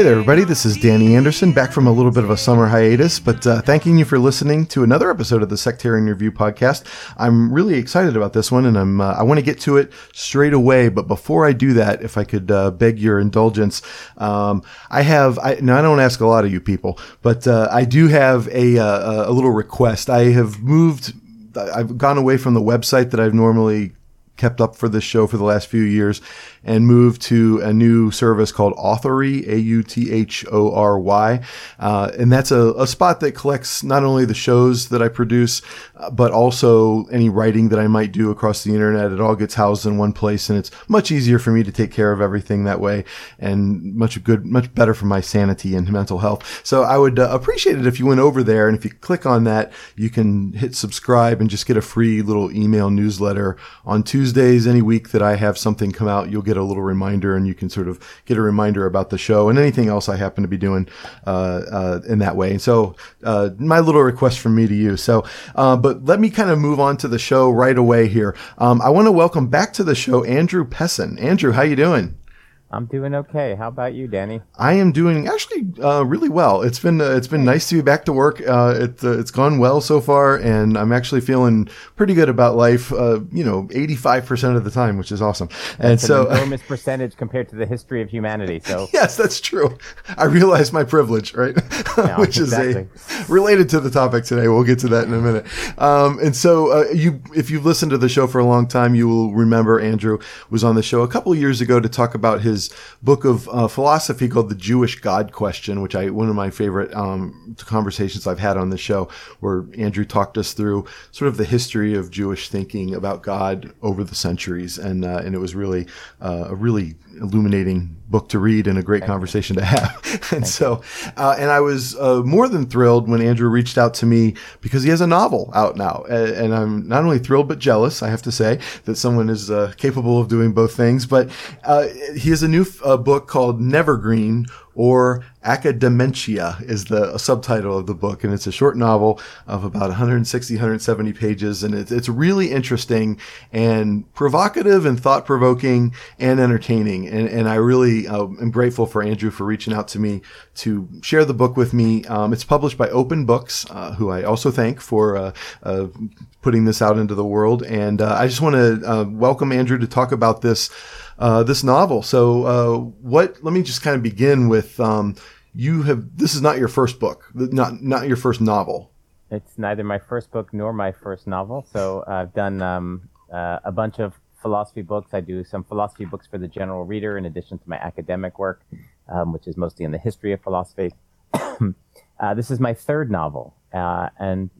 Hey there, everybody. This is Danny Anderson, back from a little bit of a summer hiatus, but uh, thanking you for listening to another episode of the Sectarian Review podcast. I'm really excited about this one, and I'm uh, I want to get to it straight away. But before I do that, if I could uh, beg your indulgence, um, I have I, now I don't ask a lot of you people, but uh, I do have a uh, a little request. I have moved. I've gone away from the website that I've normally kept up for this show for the last few years and moved to a new service called Authory, A-U-T-H-O-R-Y. Uh, and that's a, a, spot that collects not only the shows that I produce, uh, but also any writing that I might do across the internet. It all gets housed in one place and it's much easier for me to take care of everything that way and much good, much better for my sanity and mental health. So I would uh, appreciate it if you went over there and if you click on that, you can hit subscribe and just get a free little email newsletter on Tuesdays any week that I have something come out. You'll get a little reminder and you can sort of get a reminder about the show and anything else I happen to be doing uh, uh, in that way. And so, uh, my little request from me to you. So, uh, but let me kind of move on to the show right away here. Um, I want to welcome back to the show Andrew Pessin. Andrew, how you doing? I'm doing okay. How about you, Danny? I am doing actually uh, really well. It's been uh, it's been nice to be back to work. Uh, it, uh, it's gone well so far, and I'm actually feeling pretty good about life. Uh, you know, 85 percent of the time, which is awesome. And That's so, an enormous percentage compared to the history of humanity. So yes, that's true. I realize my privilege, right? Yeah, which exactly. is a related to the topic today. We'll get to that in a minute. Um, and so, uh, you if you've listened to the show for a long time, you will remember Andrew was on the show a couple years ago to talk about his book of uh, philosophy called the Jewish God Question, which I one of my favorite um, conversations I've had on the show, where Andrew talked us through sort of the history of Jewish thinking about God over the centuries, and uh, and it was really uh, a really illuminating book to read and a great conversation to have. and so, uh, and I was uh, more than thrilled when Andrew reached out to me because he has a novel out now, and, I'm not only thrilled but jealous. I have to say that someone is uh, capable of doing both things. But uh, he has a new uh, book called Nevergreen or Academentia is the subtitle of the book. And it's a short novel of about 160, 170 pages. And it's, it's really interesting and provocative and thought provoking and entertaining. And, and I really uh, am grateful for Andrew for reaching out to me to share the book with me. Um, it's published by Open Books, uh, who I also thank for uh, uh putting this out into the world. And uh, I just want to uh, welcome Andrew to talk about this uh, this novel. So, uh, what? Let me just kind of begin with um, you have. This is not your first book, not not your first novel. It's neither my first book nor my first novel. So I've done um, uh, a bunch of philosophy books. I do some philosophy books for the general reader, in addition to my academic work, um, which is mostly in the history of philosophy. Uh, this is my third novel, uh, and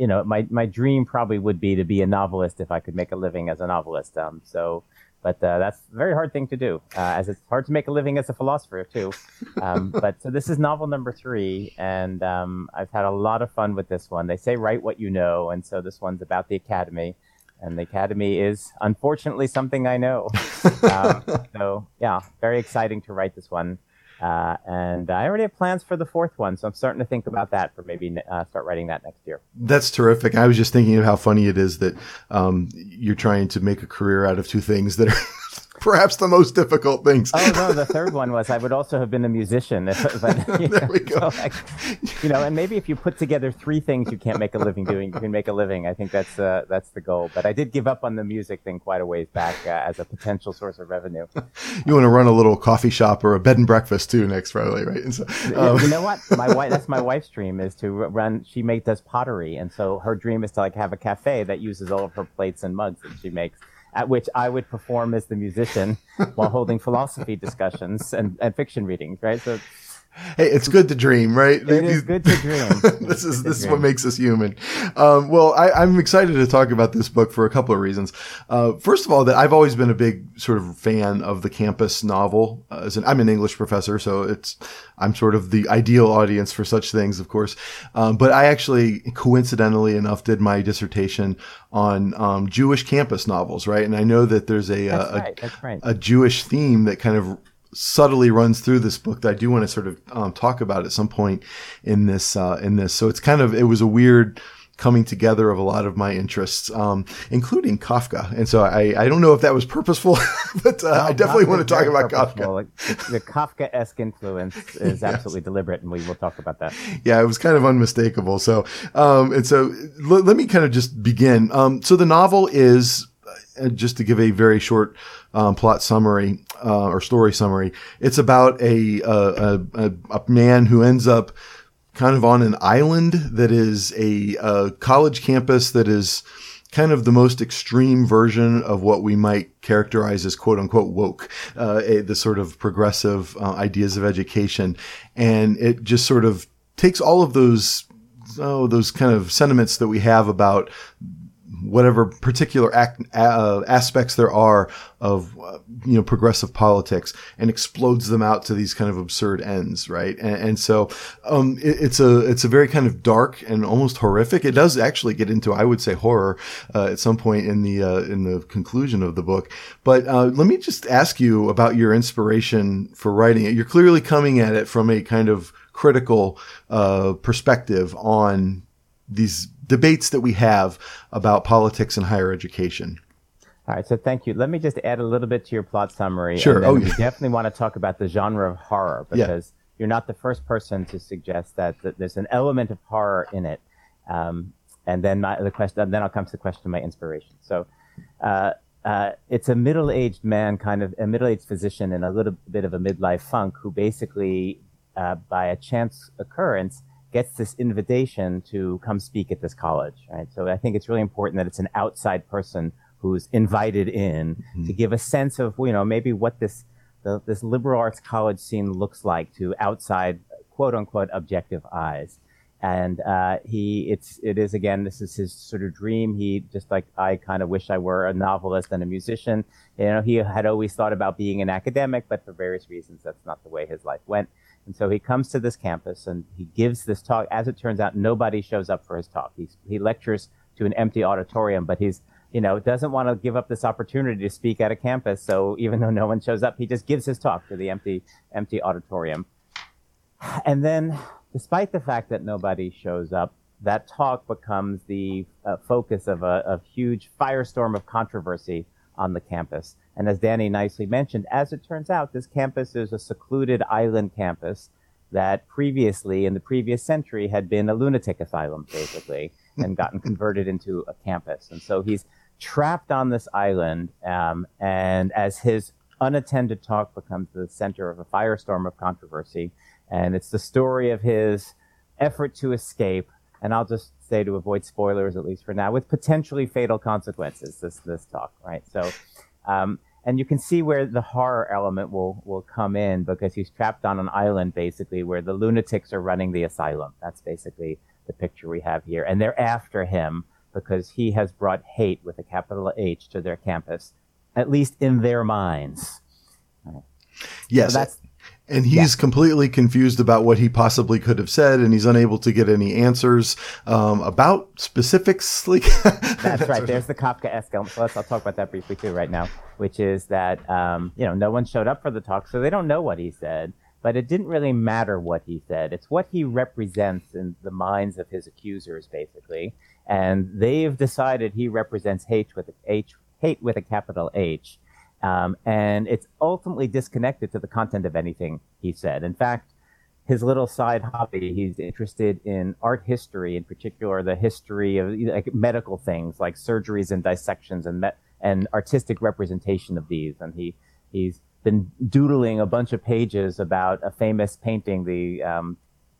you know, my my dream probably would be to be a novelist if I could make a living as a novelist. Um, so but uh, that's a very hard thing to do, uh, as it's hard to make a living as a philosopher too. Um, but so this is novel number three, and um, I've had a lot of fun with this one. They say write what you know, and so this one's about the academy, and the academy is unfortunately something I know. um, so yeah, very exciting to write this one. Uh, and I already have plans for the fourth one, so I'm starting to think about that for maybe uh, start writing that next year. That's terrific. I was just thinking of how funny it is that um, you're trying to make a career out of two things that are perhaps the most difficult things. Oh no, the third one was I would also have been a musician. If, there know, we go. So like, you know, and maybe if you put together three things you can't make a living doing, you can make a living. I think that's uh, that's the goal. But I did give up on the music thing quite a ways back uh, as a potential source of revenue. you want to run a little coffee shop or a bed and breakfast too next Friday, right? So, um, you know what? My wife, that's my wife's dream is to run. She makes does pottery, and so her dream is to like have a cafe that uses all of her plates and mugs that she makes at which I would perform as the musician while holding philosophy discussions and, and fiction readings, right? So Hey, it's good to dream, right? It is good to dream. this is this is what makes us human. Um, well, I, I'm excited to talk about this book for a couple of reasons. Uh, first of all, that I've always been a big sort of fan of the campus novel. Uh, as an, I'm an English professor, so it's I'm sort of the ideal audience for such things, of course. Um, but I actually, coincidentally enough, did my dissertation on um, Jewish campus novels, right? And I know that there's a a, right. Right. a Jewish theme that kind of subtly runs through this book that I do want to sort of um, talk about at some point in this uh, in this. So it's kind of it was a weird coming together of a lot of my interests, um, including Kafka. And so I, I don't know if that was purposeful, but uh, I definitely want to talk about purposeful. Kafka. Like, the, the Kafka-esque influence is absolutely deliberate, and we will talk about that. yeah, it was kind of unmistakable. So, um, and so l- let me kind of just begin. Um, so the novel is, uh, just to give a very short um, plot summary uh, or story summary, it's about a, a, a a man who ends up kind of on an island that is a, uh college campus that is kind of the most extreme version of what we might characterize as quote unquote woke, uh, a, the sort of progressive uh, ideas of education. And it just sort of takes all of those, oh, those kind of sentiments that we have about whatever particular act, uh, aspects there are of uh, you know progressive politics and explodes them out to these kind of absurd ends, right? And, and so um, it, it's a it's a very kind of dark and almost horrific. It does actually get into I would say horror uh, at some point in the uh, in the conclusion of the book. But uh, let me just ask you about your inspiration for writing it. You're clearly coming at it from a kind of critical uh, perspective on these debates that we have about politics and higher education. All right, so thank you. Let me just add a little bit to your plot summary. Sure. Oh, we definitely want to talk about the genre of horror Yeah. because you're not the first person to suggest that, that there's an element of horror in it. Um, and then my, the question, and then I'll come to the question of my inspiration. So, uh, uh, it's a middle-aged man, kind of a middle-aged physician in a little bit of a midlife funk, who basically, uh, by a chance occurrence, gets this invitation to come speak at this college. Right. So I think it's really important that it's an outside person who's invited in to give a sense of you know maybe what this the, this liberal arts college scene looks like to outside quote unquote objective eyes. And uh, he, it's, it is again. This is his sort of dream. He just like I kind of wish I were a novelist and a musician. You know, he had always thought about being an academic, but for various reasons, that's not the way his life went. And so he comes to this campus and he gives this talk. As it turns out, nobody shows up for his talk. He's, he lectures to an empty auditorium, but he's, you know, doesn't want to give up this opportunity to speak at a campus. So even though no one shows up, he just gives his talk to the empty, empty auditorium. And then, despite the fact that nobody shows up, that talk becomes the uh, focus of a, a huge firestorm of controversy on the campus. And as Danny nicely mentioned, as it turns out, this campus is a secluded island campus that previously, in the previous century, had been a lunatic asylum, basically, and gotten converted into a campus. And so he's trapped on this island, um, and as his unattended talk becomes the center of a firestorm of controversy, and it's the story of his effort to escape. And I'll just say to avoid spoilers, at least for now, with potentially fatal consequences. This this talk, right? So, um, and you can see where the horror element will will come in because he's trapped on an island, basically, where the lunatics are running the asylum. That's basically the picture we have here, and they're after him because he has brought hate with a capital H to their campus, at least in their minds. Yes. So that's and he's completely confused about what he possibly could have said, and he's unable to get any answers um, about specifics. Like That's right. There's the Kafka-esque element. So I'll talk about that briefly too right now, which is that um, you know no one showed up for the talk, so they don't know what he said. But it didn't really matter what he said. It's what he represents in the minds of his accusers, basically, and they've decided he represents hate with a H, hate with a capital H, um, and it's ultimately disconnected to the content of anything he said. In fact, his little side hobby. He's interested in art history, in particular, the history of like medical things like surgeries and dissections and me- and artistic representation of these. And he he's been doodling a bunch of pages about a famous painting, the um,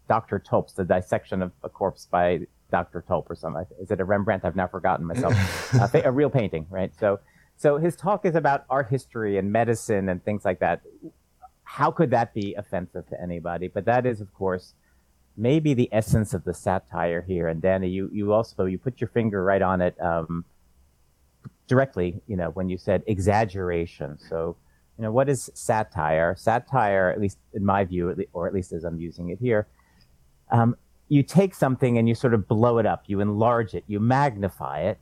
Dr. Tulp's, the dissection of a corpse by Dr. Tulp or something. Is it a Rembrandt? I've now forgotten myself. a, fa- a real painting, right? So, so his talk is about art history and medicine and things like that how could that be offensive to anybody? But that is, of course, maybe the essence of the satire here. And Danny, you, you also you put your finger right on it um, directly. You know when you said exaggeration. So you know what is satire? Satire, at least in my view, or at least as I'm using it here, um, you take something and you sort of blow it up, you enlarge it, you magnify it.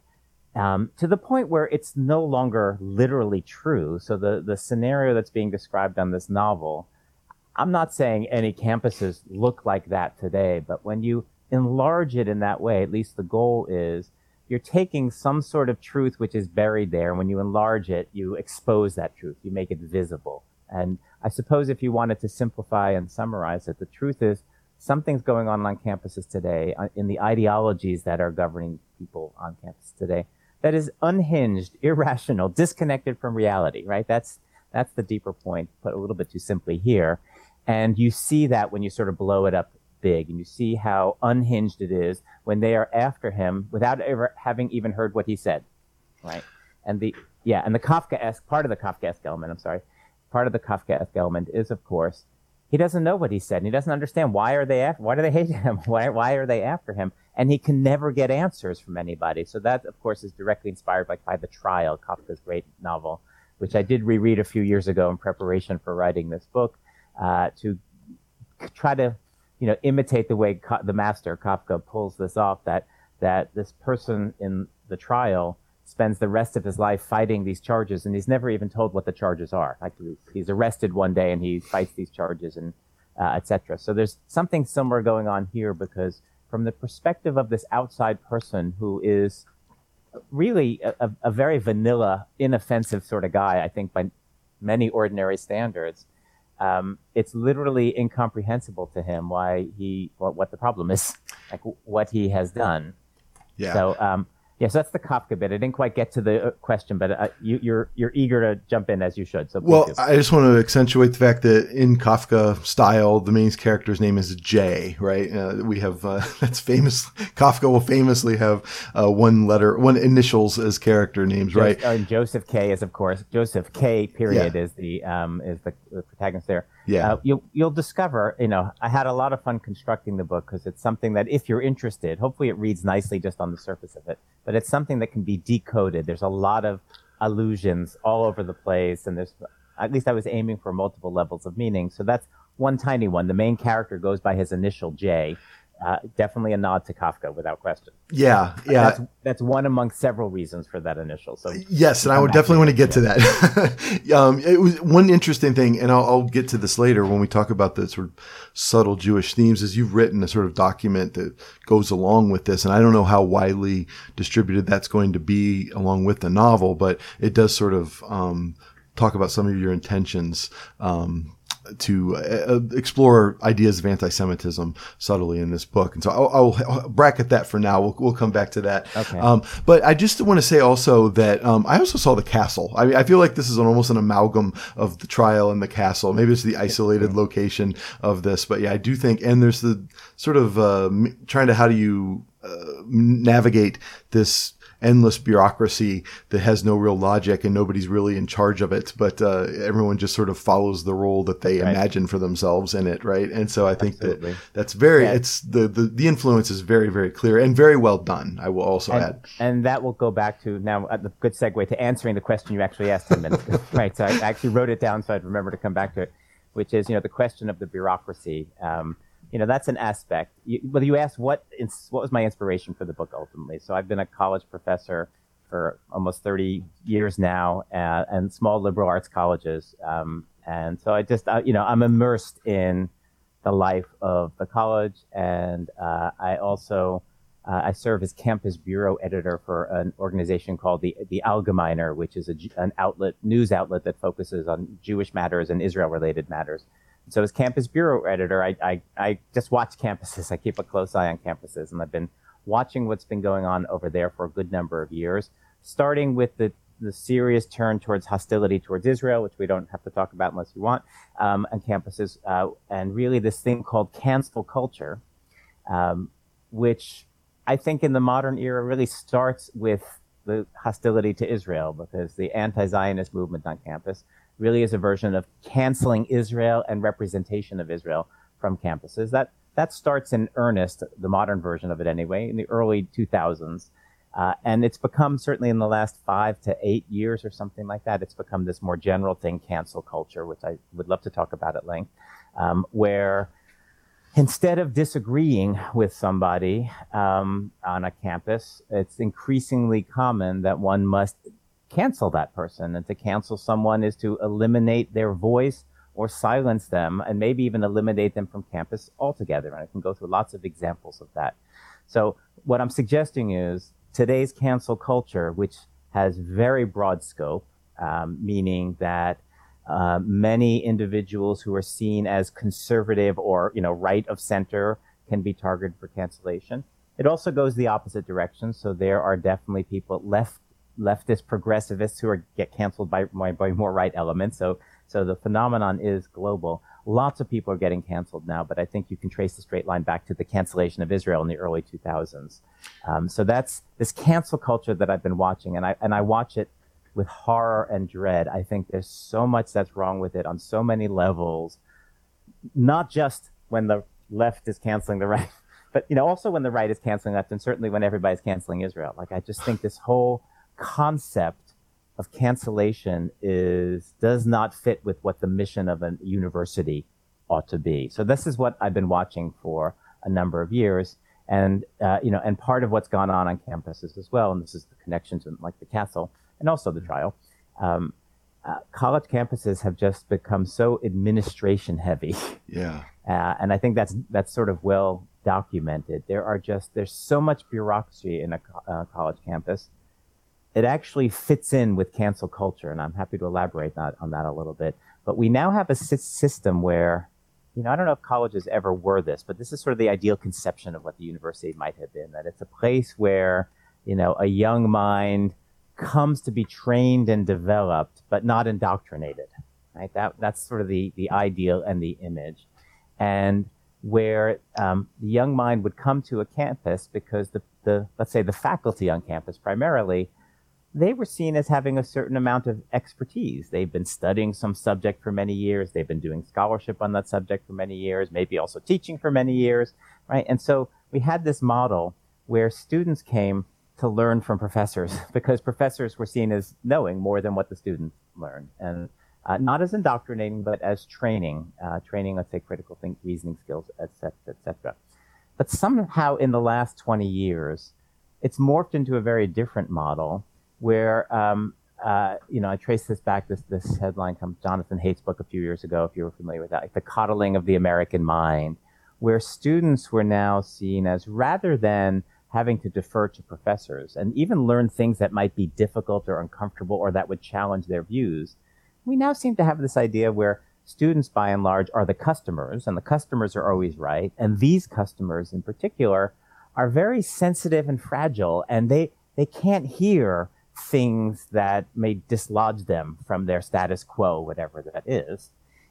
Um, to the point where it's no longer literally true. So the, the scenario that's being described on this novel I'm not saying any campuses look like that today, but when you enlarge it in that way, at least the goal is you're taking some sort of truth which is buried there. And when you enlarge it, you expose that truth, you make it visible. And I suppose if you wanted to simplify and summarize it, the truth is something's going on on campuses today uh, in the ideologies that are governing people on campus today that is unhinged, irrational, disconnected from reality, right? That's, that's the deeper point, put a little bit too simply here. And you see that when you sort of blow it up big and you see how unhinged it is when they are after him without ever having even heard what he said. Right. And the, yeah, and the Kafkaesque, part of the Kafkaesque element, I'm sorry, part of the Kafkaesque element is, of course, he doesn't know what he said and he doesn't understand why are they after, why do they hate him? Why, why are they after him? And he can never get answers from anybody. So that, of course, is directly inspired by, by The Trial, Kafka's great novel, which I did reread a few years ago in preparation for writing this book uh, to try to you know imitate the way Ka- the master Kafka pulls this off that that this person in the trial spends the rest of his life fighting these charges and he's never even told what the charges are like he's arrested one day and he fights these charges and uh, etc so there's something similar going on here because from the perspective of this outside person who is really a, a very vanilla inoffensive sort of guy i think by many ordinary standards um, it's literally incomprehensible to him why he what, what the problem is, like what he has done. Yeah. So um, yeah, so that's the Kafka bit. I didn't quite get to the uh, question, but uh, you, are you're, you're eager to jump in as you should. So well, do. I just want to accentuate the fact that in Kafka style, the main character's name is J. Right? Uh, we have uh, that's famous. Kafka will famously have uh, one letter, one initials as character names, right? Joseph, uh, Joseph K is of course Joseph K. Period yeah. is the um, is the, the protagonist there. Yeah. Uh, you'll, you'll discover, you know, I had a lot of fun constructing the book because it's something that if you're interested, hopefully it reads nicely just on the surface of it, but it's something that can be decoded. There's a lot of allusions all over the place. And there's, at least I was aiming for multiple levels of meaning. So that's one tiny one. The main character goes by his initial J uh, definitely a nod to Kafka without question. Yeah, yeah. That's, that's, one among several reasons for that initial. So yes, and I would definitely want to get to that. um, it was one interesting thing, and I'll, I'll, get to this later when we talk about the sort of subtle Jewish themes. Is you've written a sort of document that goes along with this, and I don't know how widely distributed that's going to be along with the novel, but it does sort of um, talk about some of your intentions. Um, to uh, explore ideas of anti-Semitism subtly in this book, and so I'll, I'll bracket that for now. We'll, we'll, come back to that. Okay. Um, but I just want to say also that um, I also saw the castle. I mean, I feel like this is an, almost an amalgam of the trial and the castle. Maybe it's the isolated location of this, but yeah, I do think. And there's the sort of uh, trying to how do you uh, navigate this endless bureaucracy that has no real logic and nobody's really in charge of it, but uh, everyone just sort of follows the role that they right. imagine for themselves in it, right? And so I think Absolutely. that that's very yeah. it's the, the the influence is very very clear and very well done. I will also and, add, and that will go back to now a uh, good segue to answering the question you actually asked ten minutes ago, right? So I actually wrote it down so I'd remember to come back to it, which is you know the question of the bureaucracy. Um, you know that's an aspect. You, well, you asked what what was my inspiration for the book ultimately. So I've been a college professor for almost 30 years now, uh, and small liberal arts colleges. Um, and so I just uh, you know I'm immersed in the life of the college, and uh, I also uh, I serve as campus bureau editor for an organization called the the Algemeiner, which is a, an outlet news outlet that focuses on Jewish matters and Israel related matters. So as campus bureau editor, I, I, I just watch campuses. I keep a close eye on campuses, and I've been watching what's been going on over there for a good number of years, starting with the, the serious turn towards hostility towards Israel, which we don't have to talk about unless you want, um, on campuses, uh, and really this thing called cancel culture, um, which I think in the modern era really starts with the hostility to Israel because the anti-Zionist movement on campus really is a version of canceling Israel and representation of Israel from campuses. That that starts in earnest, the modern version of it anyway, in the early 2000s. Uh, and it's become certainly in the last five to eight years or something like that, it's become this more general thing, cancel culture, which I would love to talk about at length, um, where instead of disagreeing with somebody um, on a campus, it's increasingly common that one must cancel that person. And to cancel someone is to eliminate their voice or silence them and maybe even eliminate them from campus altogether. And I can go through lots of examples of that. So what I'm suggesting is today's cancel culture, which has very broad scope, um, meaning that uh, many individuals who are seen as conservative or you know right of center can be targeted for cancellation. It also goes the opposite direction. So there are definitely people left leftist progressivists who are get canceled by, by, more right elements. So so the phenomenon is global. Lots of people are getting canceled now, but I think you can trace the straight line back to the cancellation of Israel in the early 2000s. Um, so that's this cancel culture that I've been watching, and I and I watch it with horror and dread. I think there's so much that's wrong with it on so many levels, not just when the left is canceling the right, but you know also when the right is canceling left, and certainly when everybody's canceling Israel. Like I just think this whole concept of cancellation is does not fit with what the mission of a university ought to be. So this is what I've been watching for a number of years, and uh, you know, and part of what's gone on on campuses as well. And this is the connection to like the castle and also the trial. Um, uh, college campuses have just become so administration heavy. Yeah, uh, and I think that's that's sort of well documented. There are just there's so much bureaucracy in a uh, college campus it actually fits in with cancel culture, and I'm happy to elaborate that, on that a little bit. But we now have a system where, you know, I don't know if colleges ever were this, but this is sort of the ideal conception of what the university might have been. That it's a place where, you know, a young mind comes to be trained and developed, but not indoctrinated. Right? That that's sort of the the ideal and the image, and where um, the young mind would come to a campus because the the let's say the faculty on campus primarily they were seen as having a certain amount of expertise. They've been studying some subject for many years. They've been doing scholarship on that subject for many years, maybe also teaching for many years, right? And so we had this model where students came to learn from professors because professors were seen as knowing more than what the students learned. And uh, not as indoctrinating, but as training, uh, training, let's say, critical think, reasoning skills, et cetera, et cetera. But somehow in the last 20 years, it's morphed into a very different model where um, uh, you know I trace this back. This this headline comes Jonathan Haidt's book a few years ago. If you were familiar with that, like the coddling of the American mind, where students were now seen as rather than having to defer to professors and even learn things that might be difficult or uncomfortable or that would challenge their views. We now seem to have this idea where students, by and large, are the customers, and the customers are always right. And these customers, in particular, are very sensitive and fragile, and they they can't hear things that may dislodge them from their status quo, whatever that is.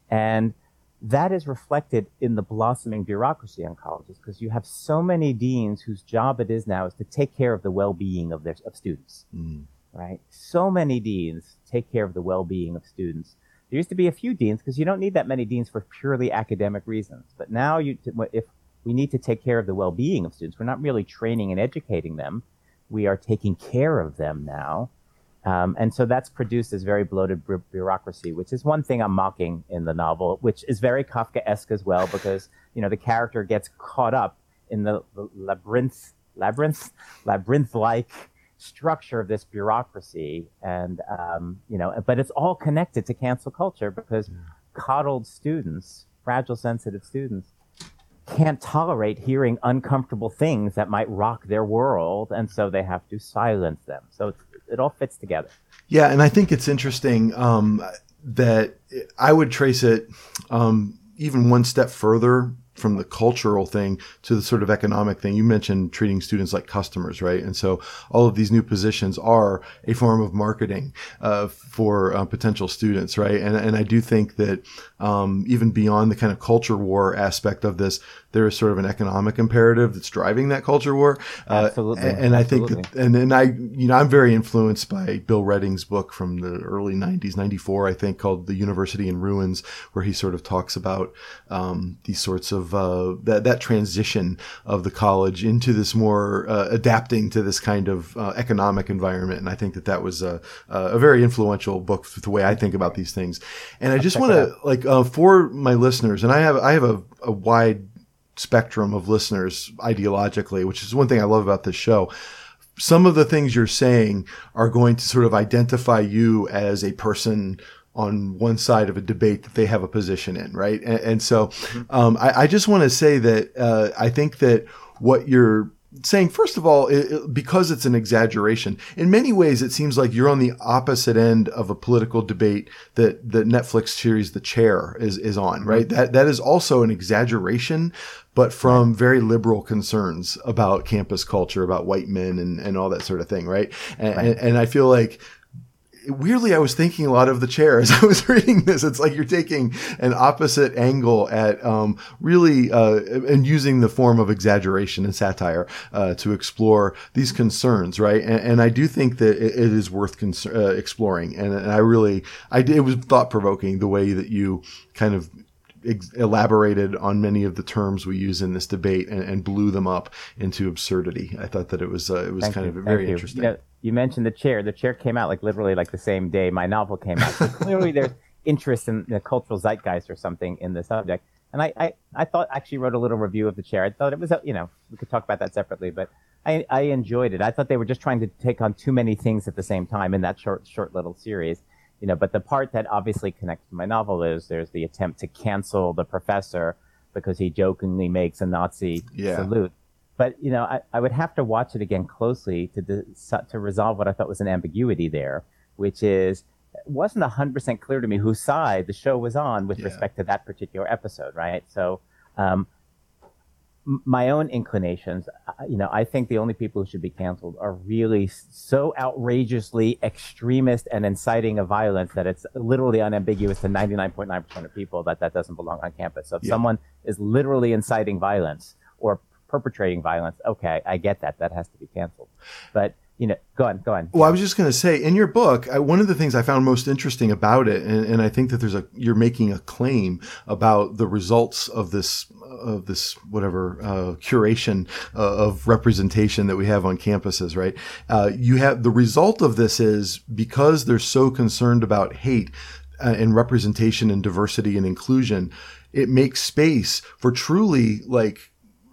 And that is reflected in the blossoming bureaucracy on colleges because you have so many deans whose job it is now is to take care of the well-being of their of students. Mm. Right? So many deans take care of the well-being of students. There used to be a few deans because you don't need that many deans for purely academic reasons. But now you if we need to take care of the well-being of students, we're not really training and educating them we are taking care of them now. Um, and so that's produced this very bloated bu- bureaucracy, which is one thing I'm mocking in the novel, which is very Kafkaesque as well, because you know the character gets caught up in the, the labyrinth, labyrinth, labyrinth-like structure of this bureaucracy, and um, you know, but it's all connected to cancel culture because coddled students, fragile, sensitive students, can't tolerate hearing uncomfortable things that might rock their world, and so they have to silence them. So it all fits together. Yeah, and I think it's interesting um, that I would trace it um, even one step further from the cultural thing to the sort of economic thing. You mentioned treating students like customers, right? And so all of these new positions are a form of marketing uh, for uh, potential students, right? And, and I do think that um, even beyond the kind of culture war aspect of this, there is sort of an economic imperative that's driving that culture war. Uh, Absolutely. And, and I think, and and I, you know, I'm very influenced by Bill Readings' book from the early '90s, '94, I think, called "The University in Ruins," where he sort of talks about um, these sorts of uh, that that transition of the college into this more uh, adapting to this kind of uh, economic environment. And I think that that was a, a very influential book for the way I think about these things. And I just want to like uh, for my listeners, and I have I have a, a wide spectrum of listeners ideologically, which is one thing I love about this show. Some of the things you're saying are going to sort of identify you as a person on one side of a debate that they have a position in, right? And, and so um, I, I just want to say that uh, I think that what you're saying, first of all, it, it- because it's an exaggeration, in many ways, it seems like you're on the opposite end of a political debate that the Netflix series The Chair is, is on, mm-hmm. right? That, that is also an exaggeration, but from very liberal concerns about campus culture, about white men and, and all that sort of thing, right? And, and, and I feel like, weirdly, I was thinking a lot of the chair as I was reading this. It's like you're taking an opposite angle at um, really uh, and using the form of exaggeration and satire uh, to explore these concerns, right? And, and I do think that it, it is worth cons- uh, exploring. And, and I really, I it was thought provoking the way that you kind of ex- elaborated on many of the terms we use in this debate and, and blew them up into absurdity. I thought that it was uh, it was Thank kind you, of very you. interesting. You, know, you mentioned the chair. The chair came out like literally like the same day my novel came out. So clearly there's interest in the cultural zeitgeist or something in the subject. And I, I, I thought actually wrote a little review of the chair. I thought it was, a- you know, we could talk about that separately, but I, I enjoyed it. I thought they were just trying to take on too many things at the same time in that short, short little series. You know, but the part that obviously connects to my novel is there's the attempt to cancel the professor because he jokingly makes a Nazi Yeah. salute but you know, I, I would have to watch it again closely to de- to resolve what I thought was an ambiguity there, which is it wasn't hundred percent clear to me whose side the show was on with Yeah. respect to that particular episode, right? So, um, my own inclinations, uh, you know, I think the only people who should be canceled are really so outrageously extremist and inciting of violence that it's literally unambiguous to 99.9% of people that that doesn't belong on campus. So if Yeah. someone is literally inciting violence or perpetrating violence, okay, I get that. That has to be canceled. But, you know, go on, go on. Well, I was just going to say, in your book, I, one of the things I found most interesting about it, and, and I think that there's a you're making a claim about the results of this of this whatever uh, curation uh, of representation that we have on campuses, right? Uh, you have the result of this is because they're so concerned about hate uh, and representation and diversity and inclusion, it makes space for truly like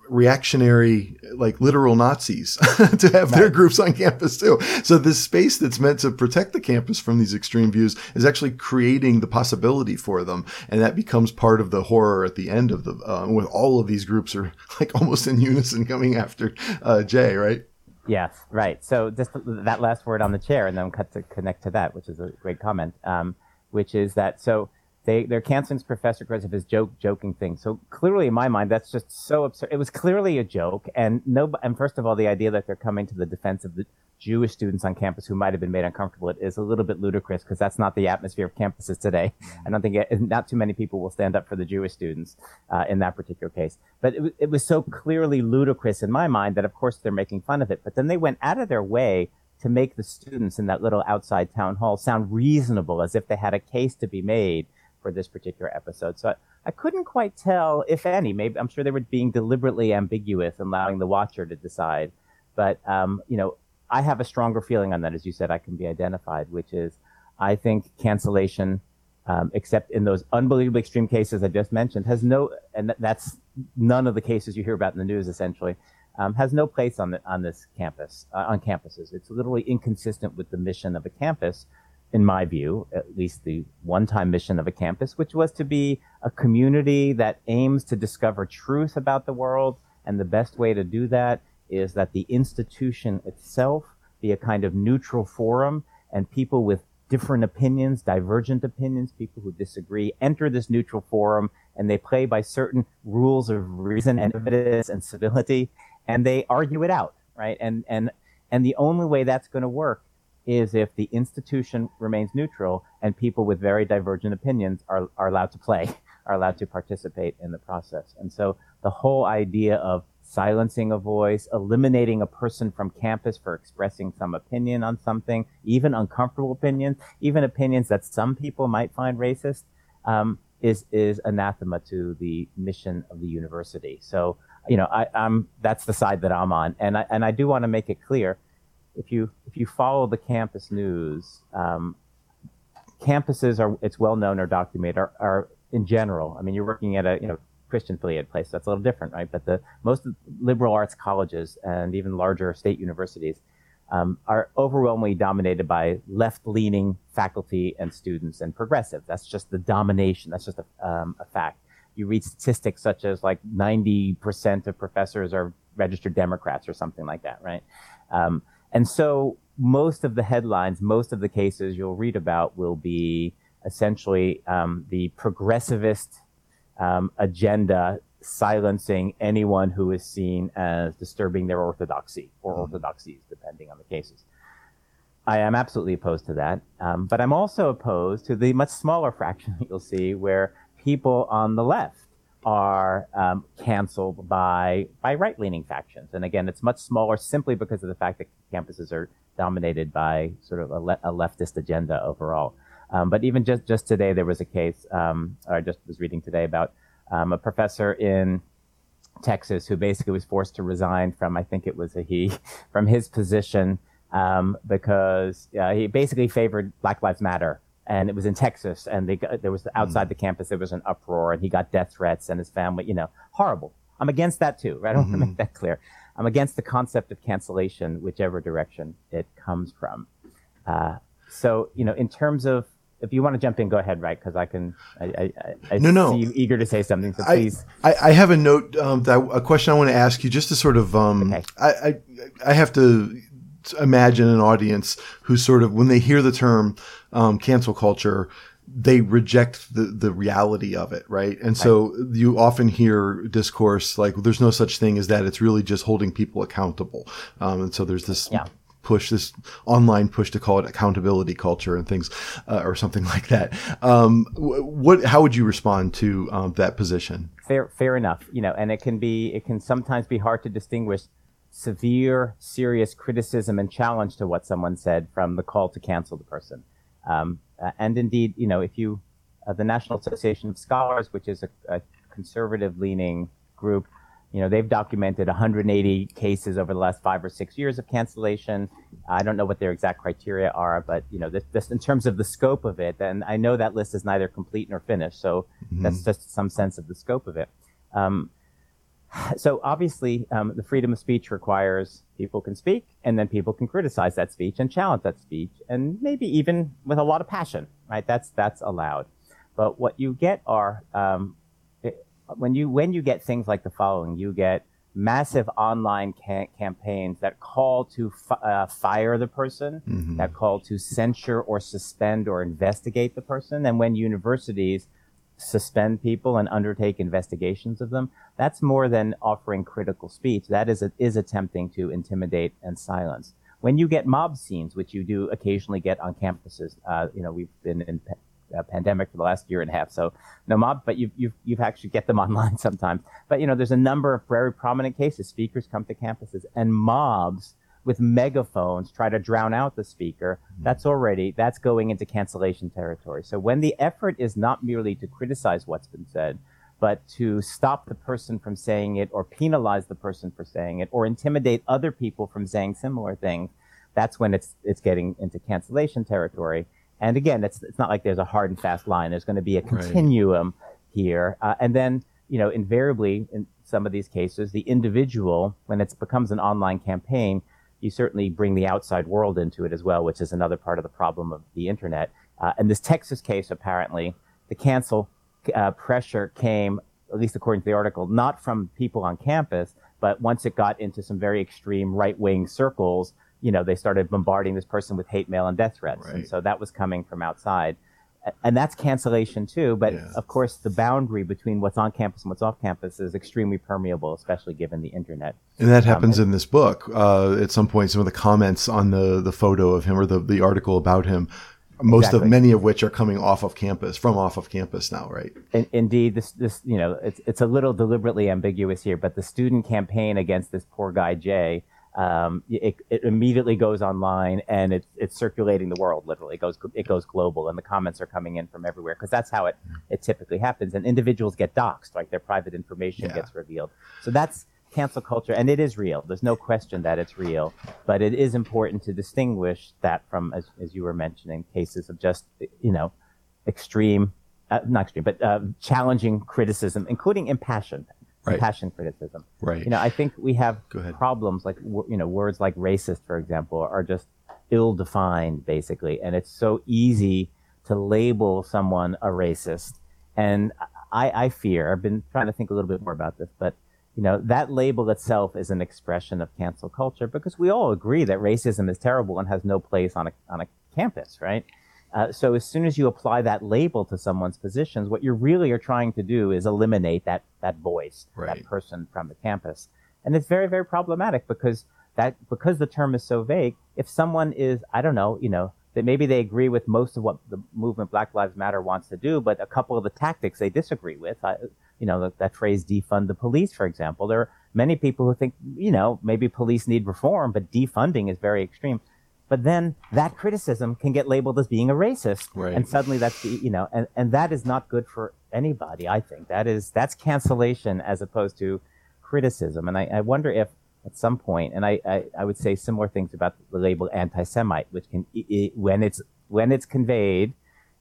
reactionary, like literal Nazis to have their groups on campus too. So this space that's meant to protect the campus from these extreme views is actually creating the possibility for them. And that becomes part of the horror at the end of the, uh, with all of these groups are like almost in unison coming after, uh, Jay, right? Yes, right. So just that last word on the chair, and then cut to connect to that, which is a great comment. Um, which is that so they they're canceling professor because of his joke joking thing. So clearly, in my mind, that's just so absurd. It was clearly a joke, and no. And first of all, the idea that they're coming to the defense of the Jewish students on campus who might have been made uncomfortable is a little bit ludicrous because that's not the atmosphere of campuses today. I don't think it, not too many people will stand up for the Jewish students uh, in that particular case. But it, it was so clearly ludicrous in my mind that, of course, they're making fun of it. But then they went out of their way to make the students in that little outside town hall sound reasonable, as if they had a case to be made for this particular episode. So I, I couldn't quite tell, if any. Maybe I'm sure they were being deliberately ambiguous, and allowing the watcher to decide. But um, you know, I have a stronger feeling on that, as you said, I can be identified, which is I think cancellation, um, except in those unbelievably extreme cases I just mentioned, has no, and th- that's none of the cases you hear about in the news, essentially, um, has no place on the, on this campus, uh, on campuses. It's literally inconsistent with the mission of a campus, in my view, at least the one-time mission of a campus, which was to be a community that aims to discover truth about the world, and the best way to do that is that the institution itself be a kind of neutral forum and people with different opinions, divergent opinions, people who disagree enter this neutral forum and they play by certain rules of reason and evidence and civility and they argue it out, right? And and and the only way that's going to work is if the institution remains neutral and people with very divergent opinions are, are allowed to play, are allowed to participate in the process. And so the whole idea of silencing a voice, eliminating a person from campus for expressing some opinion on something, even uncomfortable opinions, even opinions that some people might find racist, um, is is anathema to the mission of the university. So you know, I, am that's the side that I'm on, and I and I do want to make it clear, if you if you follow the campus news, um, campuses are it's well known or documented are, are in general. I mean, you're working at a you know Christian affiliated place. That's a little different, right? But the most liberal arts colleges and even larger state universities um, are overwhelmingly dominated by left leaning faculty and students and progressive. That's just the domination. That's just a, um, a fact. You read statistics such as like 90% of professors are registered Democrats or something like that, right? Um, and so most of the headlines, most of the cases you'll read about will be essentially um, the progressivist um, agenda silencing anyone who is seen as disturbing their orthodoxy or mm-hmm. orthodoxies, depending on the cases. I am absolutely opposed to that, um, but I'm also opposed to the much smaller fraction that you'll see where people on the left are um, canceled by by right leaning factions. And again, it's much smaller simply because of the fact that campuses are dominated by sort of a, le- a leftist agenda overall. Um, but even just, just today, there was a case, um, I just was reading today about um, a professor in Texas who basically was forced to resign from, I think it was a he, from his position um, because uh, he basically favored Black Lives Matter. And it was in Texas, and they got, there was outside mm. the campus there was an uproar, and he got death threats, and his family, you know, horrible. I'm against that too, right? I want to make that clear. I'm against the concept of cancellation, whichever direction it comes from. Uh, so, you know, in terms of if you want to jump in, go ahead, right? Because I can. I, I, I no, no. see you eager to say something, so please. I, I have a note um, that a question I want to ask you, just to sort of. Um, okay. I, I I have to imagine an audience who sort of, when they hear the term um, cancel culture, they reject the, the reality of it, right? And so right. you often hear discourse like, there's no such thing as that. It's really just holding people accountable. Um, and so there's this yeah push, this online push to call it accountability culture and things, uh, or something like that. Um, what, how would you respond to um, that position? Fair, fair enough. You know, and it can be, it can sometimes be hard to distinguish severe, serious criticism and challenge to what someone said from the call to cancel the person. Um, uh, and indeed, you know, if you, uh, the National Association of Scholars, which is a, a conservative leaning group, you know, they've documented 180 cases over the last five or six years of cancellation. I don't know what their exact criteria are, but you know, this, this in terms of the scope of it, and I know that list is neither complete nor finished, so mm-hmm. that's just some sense of the scope of it. Um, so obviously, um, the freedom of speech requires people can speak, and then people can criticize that speech and challenge that speech, and maybe even with a lot of passion, right? That's that's allowed. But what you get are um, when you when you get things like the following, you get massive online ca- campaigns that call to f- uh, fire the person, mm-hmm. that call to censure or suspend or investigate the person, and when universities suspend people and undertake investigations of them, that's more than offering critical speech. That is is attempting to intimidate and silence. When you get mob scenes, which you do occasionally get on campuses, uh, you know, we've been in uh, pandemic for the last year and a half. So no mob, but you've, you've, you've actually get them online sometimes. But, you know, there's a number of very prominent cases. Speakers come to campuses and mobs with megaphones try to drown out the speaker. Mm-hmm. That's already, that's going into cancellation territory. So when the effort is not merely to criticize what's been said, but to stop the person from saying it or penalize the person for saying it or intimidate other people from saying similar things, that's when it's, it's getting into cancellation territory. And again, it's, it's not like there's a hard and fast line. There's going to be a continuum right. here. Uh, and then, you know, invariably in some of these cases, the individual, when it becomes an online campaign, you certainly bring the outside world into it as well, which is another part of the problem of the internet. Uh, in this Texas case, apparently, the cancel uh, pressure came, at least according to the article, not from people on campus, but once it got into some very extreme right wing circles, you know, they started bombarding this person with hate mail and death threats. Right. And so that was coming from outside. And that's cancellation too. But yeah. of course, the boundary between what's on campus and what's off campus is extremely permeable, especially given the internet. And that happens um, in this book. Uh, at some point, some of the comments on the, the photo of him or the, the article about him most Exactly. of many of which are coming off of campus from off of campus now, right? In, indeed, this this you know it's it's a little deliberately ambiguous here, but the student campaign against this poor guy Jay, um, it, it immediately goes online and it's it's circulating the world. Literally, it goes it goes global, and the comments are coming in from everywhere because that's how it it typically happens. And individuals get doxxed, like their private information Yeah. gets revealed. So that's cancel culture, and it is real. There's no question that it's real, but it is important to distinguish that from, as, as you were mentioning, cases of just you know extreme, uh, not extreme, but uh, challenging criticism, including impassioned, Right. impassioned criticism. Right. You know, I think we have problems like you know words like racist, for example, are just ill-defined, basically, and it's so easy to label someone a racist. And I, I fear, I've been trying to think a little bit more about this, but you know that label itself is an expression of cancel culture because we all agree that racism is terrible and has no place on a on a campus, right? Uh, so as soon as you apply that label to someone's positions, what you really are trying to do is eliminate that that voice, Right. that person from the campus, and it's very very problematic because that because the term is so vague. If someone is, I don't know, you know, that maybe they agree with most of what the movement Black Lives Matter wants to do, but a couple of the tactics they disagree with. I, you know, that, that phrase defund the police, for example. There are many people who think, you know, maybe police need reform, but defunding is very extreme. But then that criticism can get labeled as being a racist. Right. And suddenly that's, the, you know, and, and that is not good for anybody, I think. That is, that's cancellation as opposed to criticism. And I, I wonder if at some point, and I, I, I would say similar things about the label anti-Semite, which can, when it's, when it's conveyed,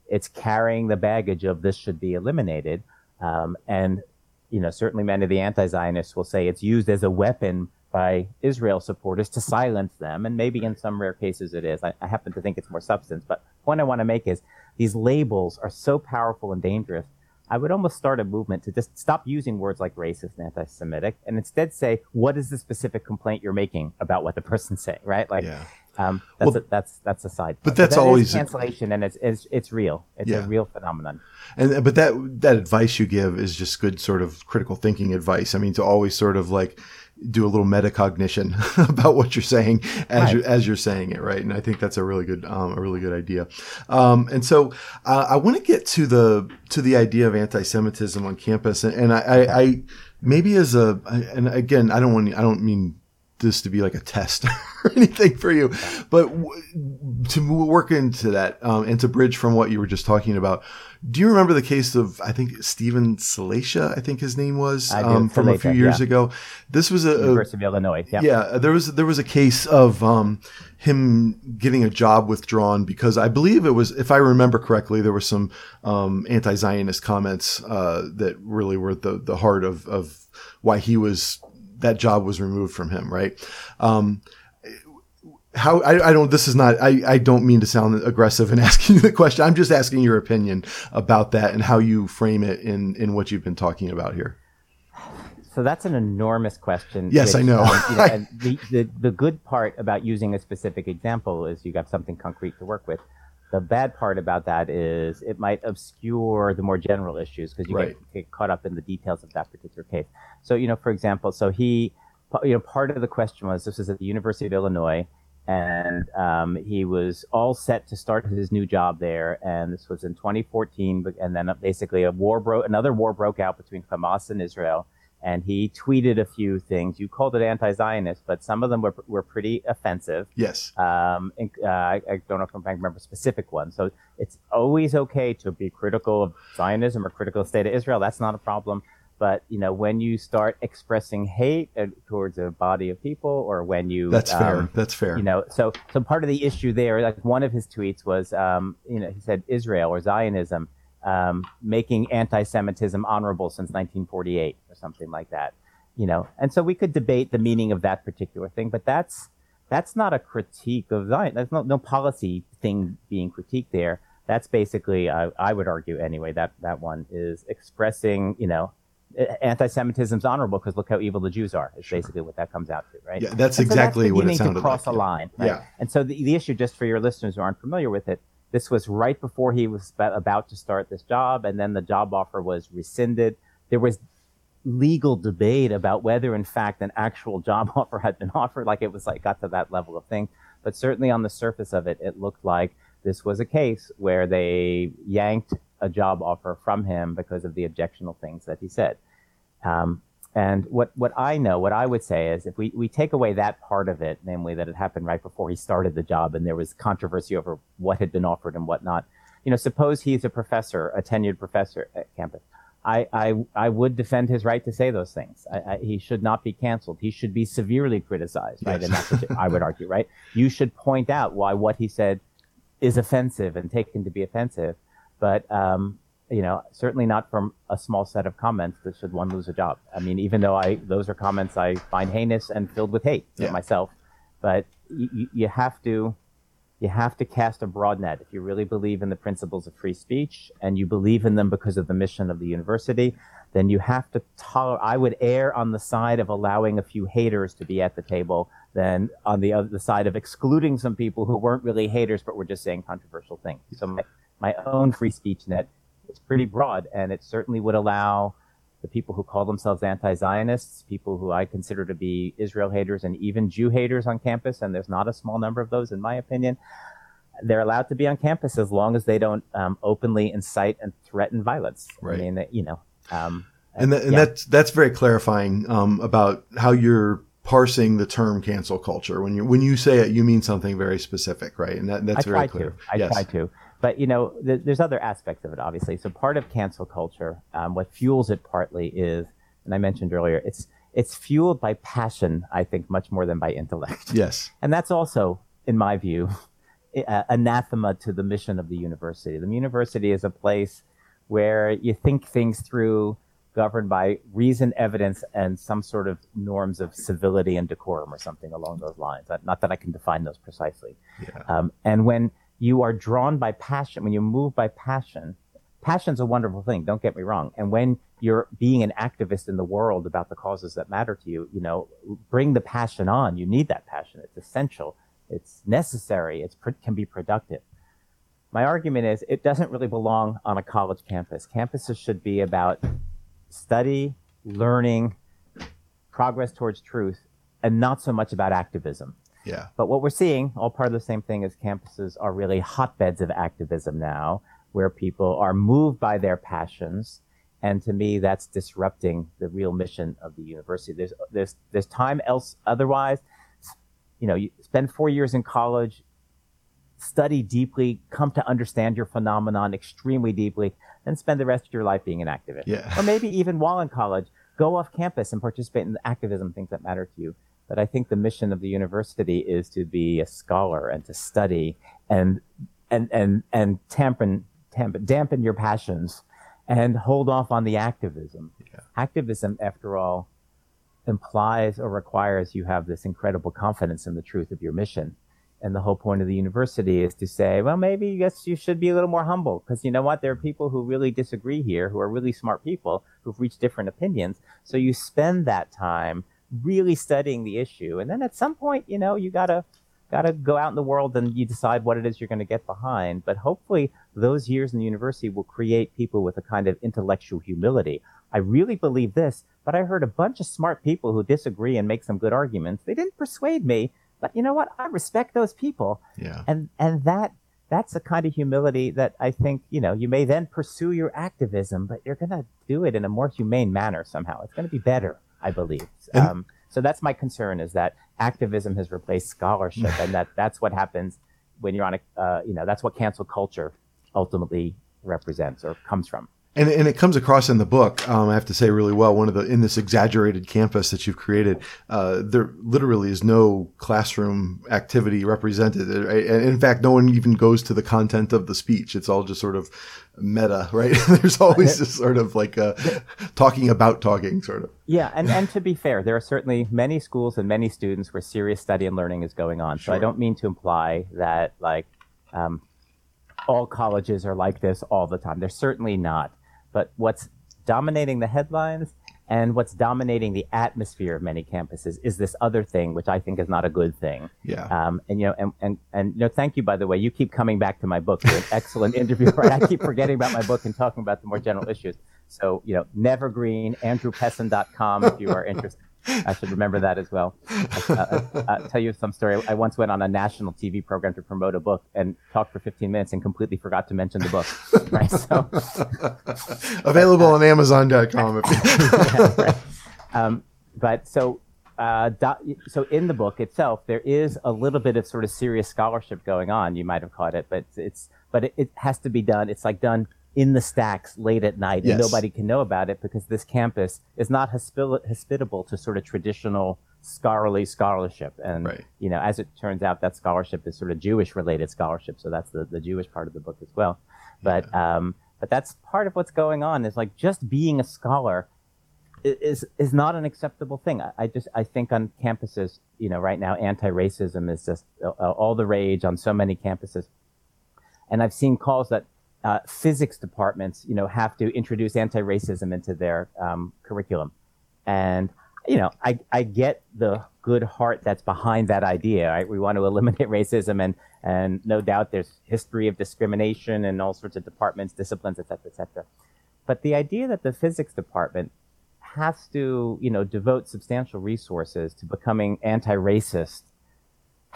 it's carrying the baggage of this should be eliminated. Um, and, you know, certainly many of the anti-Zionists will say it's used as a weapon by Israel supporters to silence them. And maybe in some rare cases it is. I, I happen to think it's more substance. But the point I want to make is these labels are so powerful and dangerous. I would almost start a movement to just stop using words like racist and anti-Semitic and instead say, what is the specific complaint you're making about what the person's saying, right? Like, Yeah. um, that's, Well, a, that's, that's a side. but part. that's that is always- cancellation and it's, it's, it's real. It's Yeah. a real phenomenon. And but that that advice you give is just good sort of critical thinking advice. I mean, to always sort of like do a little metacognition about what you're saying as Right. you as you're saying it, right? And I think that's a really good um, a really good idea. Um, and so uh, I want to get to the to the idea of anti-Semitism on campus, and, and I, I, I maybe as a and again I don't want I don't mean this to be like a test or anything for you, but w- to work into that um, and to bridge from what you were just talking about. Do you remember the case of I think Steven Salaita? I think his name was um, from a few years yeah. ago. This was a, a University of Illinois. Yeah. yeah, there was there was a case of um, him getting a job withdrawn because I believe it was, if I remember correctly, there were some um, anti-Zionist comments uh, that really were the the heart of of why he was that job was removed from him. Right. Um, how I, I don't this is not I, I don't mean to sound aggressive in asking you the question i'm just asking your opinion about that and how you frame it in in what you've been talking about here So that's an enormous question. Yes, I know. um, you know, and the, the, the good part about using a specific example is you got something concrete to work with. The bad part about that is it might obscure the more general issues because you Right. get, get caught up in the details of that particular case. So, you know, for example, so he, you know, part of the question was this is at the University of Illinois, and um, he was all set to start his new job there. And this was in 2014, and then basically a war broke, another war broke out between Hamas and Israel. And he tweeted a few things. You called it anti-Zionist, but some of them were were pretty offensive. yes Um, and, uh, I, I don't know if I can remember specific ones. So it's always okay to be critical of Zionism or critical of the state of Israel. That's not a problem. But you know, when you start expressing hate uh, towards a body of people, or when you that's fair um, that's fair you know, so so part of the issue there, like one of his tweets was, um, you know, he said Israel or Zionism um, making anti-Semitism honorable since 1948 or something like that, you know. And so we could debate the meaning of that particular thing, but that's that's not a critique of Zion. There's no no policy thing being critiqued there. That's basically, I, I would argue anyway, that that one is expressing, you know. Anti-Semitism's honorable because look how evil the Jews are. Is basically what that comes out to, right? Yeah, that's And so exactly what it sounded to cross like, a line. Right? Yeah. And so the, the issue, just for your listeners who aren't familiar with it, this was right before he was about to start this job, and then the job offer was rescinded. There was legal debate about whether, in fact, an actual job offer had been offered. Like it was like got to that level of thing. But certainly on the surface of it, it looked like this was a case where they yanked a job offer from him because of the objectionable things that he said. Um, and what, what I know, what I would say is if we, we take away that part of it, namely that it happened right before he started the job and there was controversy over what had been offered and whatnot, you know, suppose he's a professor, a tenured professor at campus. I, I, I would defend his right to say those things. I, I, he should not be canceled. He should be severely criticized, right? Yes. And that's what I would argue, right? You should point out why what he said is offensive and taken to be offensive, but um, you know, certainly not from a small set of comments that should one lose a job. I mean, even though I those are comments I find heinous and filled with hate Yeah. myself, but you, you have to you have to cast a broad net if you really believe in the principles of free speech and you believe in them because of the mission of the university then you have to tolerate i would err on the side of allowing a few haters to be at the table than on the other the side of excluding some people who weren't really haters but were just saying controversial things so my, my own free speech net is pretty broad and it certainly would allow the people who call themselves anti-Zionists, people who I consider to be Israel haters and even Jew haters on campus, and there's not a small number of those in my opinion. They're allowed to be on campus as long as they don't um, openly incite and threaten violence. Right. I mean, you know, um, and, that, and yeah. that's that's very clarifying um, about how you're parsing the term cancel culture. When you when you say it, you mean something very specific, right? And that, that's I very clear. to. I yes. try to. But you know, th- there's other aspects of it, obviously. So part of cancel culture, um, what fuels it partly is, and I mentioned earlier, it's it's fueled by passion. I think much more than by intellect. Yes. And that's also, in my view, uh, anathema to the mission of the university. The university is a place where you think things through, governed by reason, evidence, and some sort of norms of civility and decorum or something along those lines. Not that I can define those precisely. Yeah. Um, and when you are drawn by passion, when you move by passion, passion's a wonderful thing. Don't get me wrong. And when you're being an activist in the world about the causes that matter to you, you know, bring the passion on. You need that passion. It's essential. It's necessary. It can be productive. My argument is it doesn't really belong on a college campus. Campuses should be about study, learning, progress towards truth, and not so much about activism. Yeah. But what we're seeing, all part of the same thing, is campuses are really hotbeds of activism now, where people are moved by their passions. And to me, that's disrupting the real mission of the university. There's, there's, there's time else otherwise. You know, you spend four years in college, study deeply, come to understand your phenomenon extremely deeply, then spend the rest of your life being an activist. Yeah. Or maybe even while in college, go off campus and participate in the activism, things that matter to you. But I think the mission of the university is to be a scholar and to study and and and and tampen, tampen dampen your passions and hold off on the activism. Yeah. Activism, after all, implies or requires you have this incredible confidence in the truth of your mission. And the whole point of the university is to say, well, maybe I guess you should be a little more humble because you know what? There are people who really disagree here, who are really smart people who've reached different opinions. So you spend that time really studying the issue, and then at some point, you know, you gotta gotta go out in the world and you decide what it is you're going to get behind. But hopefully, those years in the university will create people with a kind of intellectual humility. I really believe this, but I heard a bunch of smart people who disagree and make some good arguments. They didn't persuade me, but you know what? I respect those people Yeah. and and that that's a kind of humility that I think you know you may then pursue your activism, but you're going to do it in a more humane manner somehow. It's going to be better, I believe. Um, so that's my concern is that activism has replaced scholarship, and that that's what happens when you're on a uh, you know that's what cancel culture ultimately represents or comes from. And, and it comes across in the book, um, I have to say really well. One of the in this exaggerated campus that you've created, uh, there literally is no classroom activity represented. Right? And in fact, no one even goes to the content of the speech. It's all just sort of meta, right? There's always this sort of like uh, talking about talking, sort of. Yeah, and, and to be fair, there are certainly many schools and many students where serious study and learning is going on. So I don't mean to imply that like um, all colleges are like this all the time. They're certainly not. But what's dominating the headlines and what's dominating the atmosphere of many campuses is this other thing, which I think is not a good thing. Yeah. Um, and you know, and, and and you know, thank you by the way. You keep coming back to my book. You're an excellent interviewer. and I keep forgetting about my book and talking about the more general issues. So you know, Nevergreen, AndrewPessin.com if you are interested. I should remember that as well. I, will tell you some story. I once went on a national TV program to promote a book and talked for 15 minutes and completely forgot to mention the book. Right. So available on Amazon.com. yeah, right. um, but so. Uh, so in the book itself, there is a little bit of sort of serious scholarship going on. You might have caught it, but it's but it, it has to be done. It's like done in the stacks late at night and nobody can know about it because this campus is not hospitable to sort of traditional scholarly scholarship. And, right. you know, as it turns out, that scholarship is sort of Jewish related scholarship. So that's the, the Jewish part of the book as well. But, yeah. um, but that's part of what's going on is like just being a scholar is, is not an acceptable thing. I, I just, I think on campuses, you know, right now, anti-racism is just uh, all the rage on so many campuses. And I've seen calls that uh, physics departments, you know, have to introduce anti-racism into their um, curriculum. And, you know, I, I get the good heart that's behind that idea. Right? We want to eliminate racism and, and no doubt there's history of discrimination in all sorts of departments, disciplines, et cetera, et cetera. But the idea that the physics department has to, you know, devote substantial resources to becoming anti-racist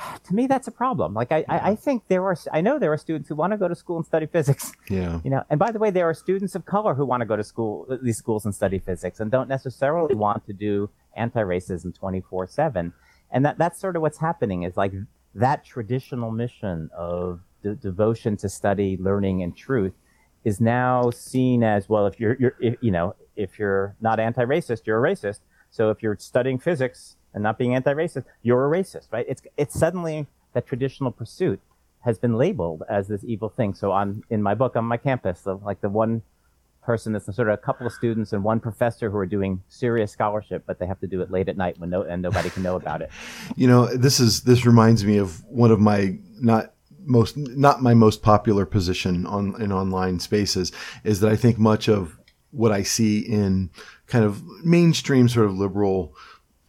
to me that's a problem. Like I, yeah. I, I, think there are i know there are students who want to go to school and study physics. Yeah. You know and by the way there are students of color who want to go to school these schools and study physics and don't necessarily want to do anti-racism 24-7 and that that's sort of what's happening is like that traditional mission of de- devotion to study learning and truth is now seen as well if you're, you're if, you know if you're not anti-racist you're a racist. So if you're studying physics and not being anti-racist, you're a racist, right? It's it's suddenly that traditional pursuit has been labeled as this evil thing. So on in my book on my campus, the, like the one person that's sort of a couple of students and one professor who are doing serious scholarship, but they have to do it late at night when no and nobody can know about it. You know, this is this reminds me of one of my not most not my most popular position on in online spaces is that I think much of what I see in kind of mainstream sort of liberal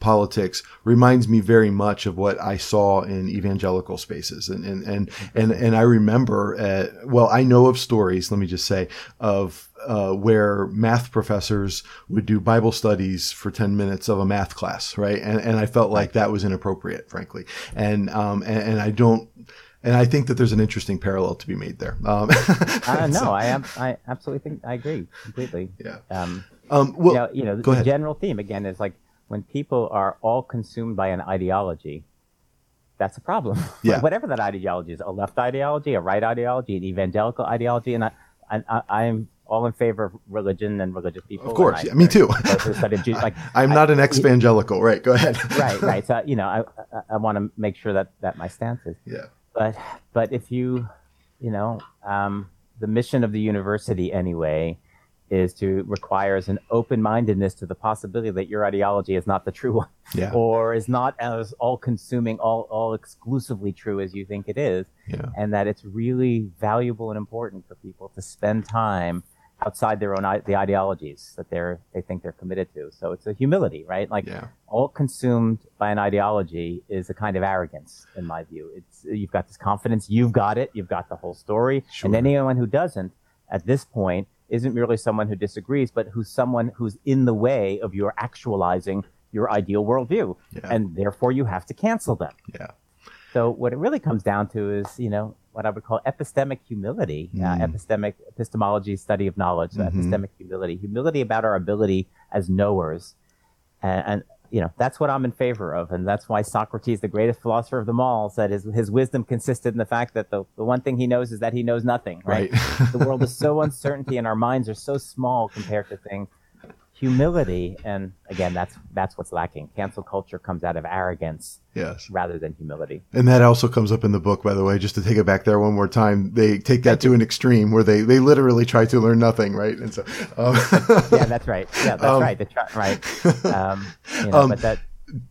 politics reminds me very much of what I saw in evangelical spaces. And, and, and, and, and I remember, uh, well, I know of stories, let me just say, of, uh, where math professors would do Bible studies for 10 minutes of a math class, right? And, and I felt like that was inappropriate, frankly. And, um, and, and I don't, and I think that there's an interesting parallel to be made there. Um, uh, no, so, I am. I absolutely think I agree completely. Yeah. Um, um, well, you know, you know the, the general theme again is like when people are all consumed by an ideology, that's a problem. Yeah. Whatever that ideology is, a left ideology, a right ideology, an evangelical ideology, and I, I, I am all in favor of religion and religious people. Of course, yeah, me too. like, I'm not I, an ex-evangelical, right? Go ahead. right, right. So you know, I, I, I want to make sure that that my stance is. Yeah. But but if you, you know, um, the mission of the university anyway is to requires an open-mindedness to the possibility that your ideology is not the true one yeah. or is not as all-consuming all, all exclusively true as you think it is yeah. and that it's really valuable and important for people to spend time outside their own the ideologies that they're they think they're committed to so it's a humility right like yeah. all consumed by an ideology is a kind of arrogance in my view it's you've got this confidence you've got it you've got the whole story sure. and anyone who doesn't at this point isn't merely someone who disagrees, but who's someone who's in the way of your actualizing your ideal worldview. Yeah. And therefore you have to cancel them. Yeah. So what it really comes down to is, you know, what I would call epistemic humility, mm. uh, epistemic epistemology, study of knowledge, so mm-hmm. epistemic humility, humility about our ability as knowers, and, and you know, that's what I'm in favor of. And that's why Socrates, the greatest philosopher of them all, said his, his wisdom consisted in the fact that the, the one thing he knows is that he knows nothing, right? right. the world is so uncertainty and our minds are so small compared to things humility and again that's that's what's lacking. Cancel culture comes out of arrogance yes. rather than humility. And that also comes up in the book by the way just to take it back there one more time. They take that to an extreme where they they literally try to learn nothing right? And so um, yeah that's right. Yeah that's um, right. Right. Um, you know, um, but that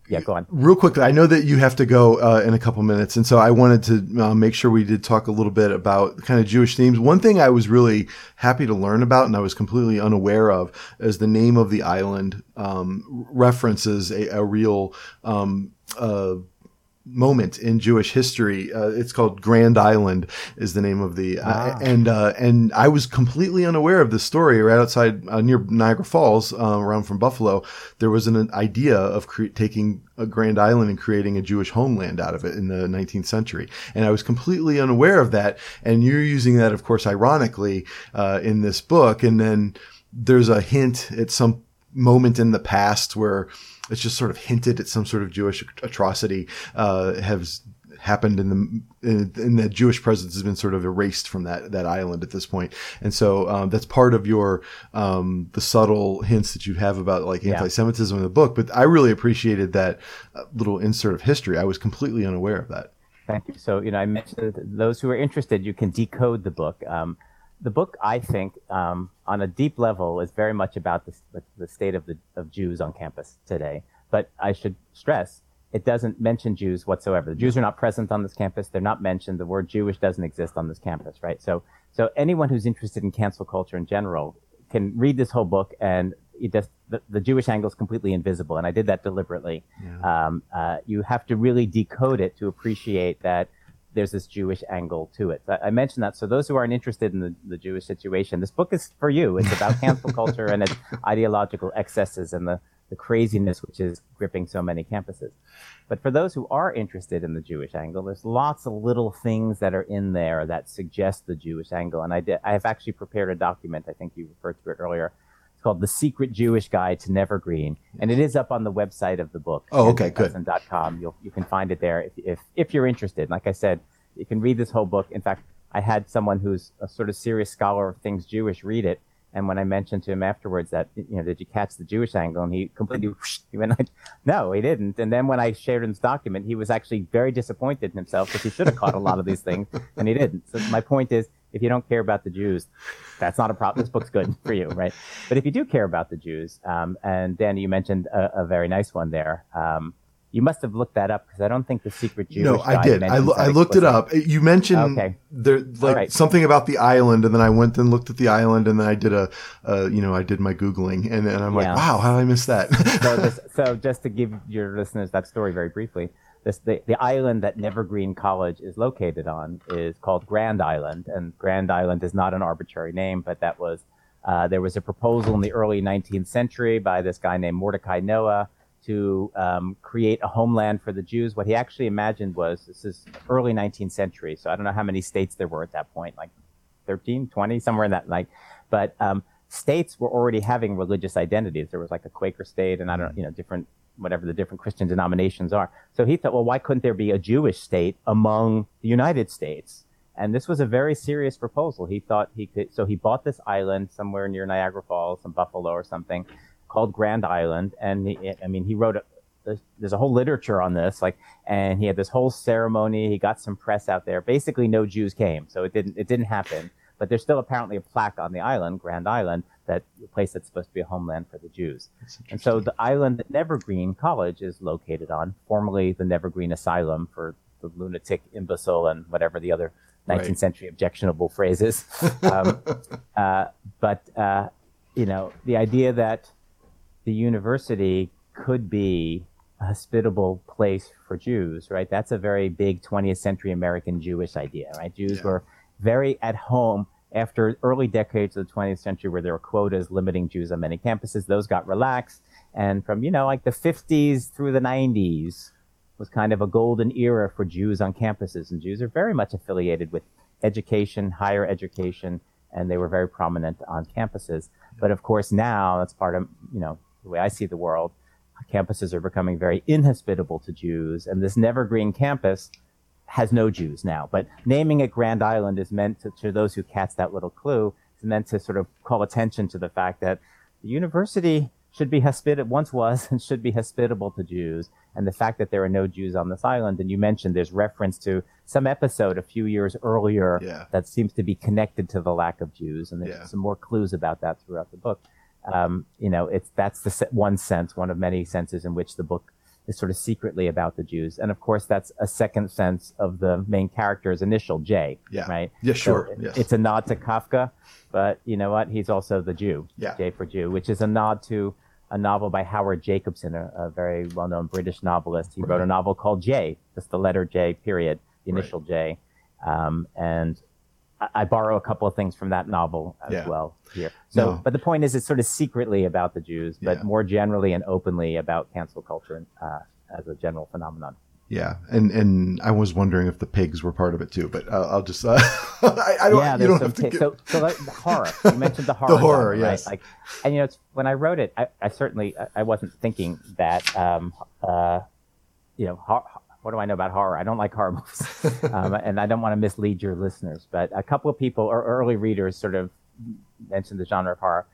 yeah, go on. Real quickly, I know that you have to go uh, in a couple minutes, and so I wanted to uh, make sure we did talk a little bit about kind of Jewish themes. One thing I was really happy to learn about, and I was completely unaware of, is the name of the island um, references a, a real um, uh, moment in Jewish history. Uh, it's called Grand Island is the name of the, uh, Ah. and, uh, and I was completely unaware of this story right outside uh, near Niagara Falls, uh, around from Buffalo. There was an idea of cre- taking a Grand Island and creating a Jewish homeland out of it in the 19th century. And I was completely unaware of that. And you're using that, of course, ironically, uh, in this book. And then there's a hint at some moment in the past where it's just sort of hinted at some sort of Jewish atrocity uh, has happened in the in, in the Jewish presence has been sort of erased from that that island at this point, and so um, that's part of your um, the subtle hints that you have about like anti-Semitism in the book. But I really appreciated that uh, little insert of history. I was completely unaware of that. Thank you. So, you know, I mentioned that those who are interested, you can decode the book. Um, the book, I think, um, on a deep level, is very much about the, the, state of the of Jews on campus today. But I should stress, it doesn't mention Jews whatsoever. The Jews are not present on this campus. They're not mentioned. The word Jewish doesn't exist on this campus, right? So, so anyone who's interested in cancel culture in general can read this whole book and it just, the, the Jewish angle is completely invisible. And I did that deliberately. Um, uh, you have to really decode it to appreciate that there's this Jewish angle to it. So I I mentioned that. So those who aren't interested in the, the Jewish situation, this book is for you. It's about cancel culture and its ideological excesses and the, the craziness which is gripping so many campuses. But for those who are interested in the Jewish angle, there's lots of little things that are in there that suggest the Jewish angle. And I did, I have actually prepared a document. I think you referred to it earlier. It's called The Secret Jewish Guide to Nevergreen. And it is up on the website of the book. Oh, okay, good. com. You'll, you can find it there if, if, if you're interested. Like I said, you can read this whole book. In fact, I had someone who's a sort of serious scholar of things Jewish read it. And when I mentioned to him afterwards that, you know, did you catch the Jewish angle? And he completely, whoosh, he went like, no, he didn't. And then when I shared his document, he was actually very disappointed in himself because he should have caught a lot of these things and he didn't. So my point is, if you don't care about the Jews, that's not a problem. This book's good for you, right? But if you do care about the Jews, um, and Danny, you mentioned a, a very nice one there. Um, you must have looked that up because I don't think the secret Jewish. no, I did. I, lo- I looked it up. You mentioned Okay. there like right. something about the island, and then I went and looked at the island, and then I did a, uh, you know, I did my googling, and then I'm Yeah. like, wow, how did I miss that? so, this, so just to give your listeners that story very briefly, this, the, the island that Nevergreen College is located on is called Grand Island, and Grand Island is not an arbitrary name, but that was uh, there was a proposal in the early 19th century by this guy named Mordecai Noah to um, create a homeland for the Jews. What he actually imagined was this is early 19th century, so I don't know how many states there were at that point, like 13, 20, somewhere in that like, but um, states were already having religious identities. There was like a Quaker state, and I don't, know, you know, different whatever the different Christian denominations are. So he thought, well, why couldn't there be a Jewish state among the United States? And this was a very serious proposal. He thought he could, so he bought this island somewhere near Niagara Falls, some Buffalo or something, called Grand Island. And he, I mean, he wrote a, there's, a whole literature on this, like, and he had this whole ceremony. He got some press out there. Basically, no Jews came, so it didn't, it didn't happen. But there's still apparently a plaque on the island, Grand Island, that the place that's supposed to be a homeland for the Jews. And so the island that Nevergreen College is located on, formerly the Nevergreen Asylum for the lunatic, imbecile, and whatever the other 19th Right. century objectionable phrases. Um, uh, but, uh, you know, the idea that the university could be a hospitable place for Jews, right? That's a very big 20th century American Jewish idea, right? Jews Yeah. were very at home after early decades of the 20th century where there were quotas limiting Jews on many campuses. Those got relaxed. And from, you know, like the 50s through the 90s was kind of a golden era for Jews on campuses. And Jews are very much affiliated with education, higher education, and they were very prominent on campuses. But of course, now that's part of, you know, the way I see the world. Campuses are becoming very inhospitable to Jews, and this Nevergreen campus has no Jews now. But naming it Grand Island is meant to, to those who catch that little clue, It's meant to sort of call attention to the fact that the university should be hospitable, once was, and should be hospitable to Jews. And the fact that there are no Jews on this island, and you mentioned there's reference to some episode a few years earlier Yeah. that seems to be connected to the lack of Jews, and there's Yeah. some more clues about that throughout the book. Um, you know, it's that's the one sense, one of many senses in which the book is sort of secretly about the Jews, and of course that's a second sense of the main character's initial J. Yeah. Right. Yeah, So sure. it- Yes. It's a nod to Kafka, but you know what? He's also the Jew. Yeah. J for Jew, which is a nod to a novel by Howard Jacobson, a, a very well-known British novelist. He wrote a novel called J, just the letter J, period, the initial J. Um, and I, borrow a couple of things from that novel as Yeah. well here. So, No. but the point is, it's sort of secretly about the Jews, but Yeah. more generally and openly about cancel culture uh, as a general phenomenon. Yeah, and and I was wondering if the pigs were part of it too, but uh, I'll just uh, I, I don't. yeah, you there's don't some have to ta- get, so so like the horror. You mentioned the horror. the horror, genre, right? yes. Like, and you know, it's, when I wrote it, I, I certainly I, I wasn't thinking that. Um, uh, you know, what do I know about horror? I don't like horror movies, um, and I don't want to mislead your listeners. But a couple of people or early readers sort of mentioned the genre of horror.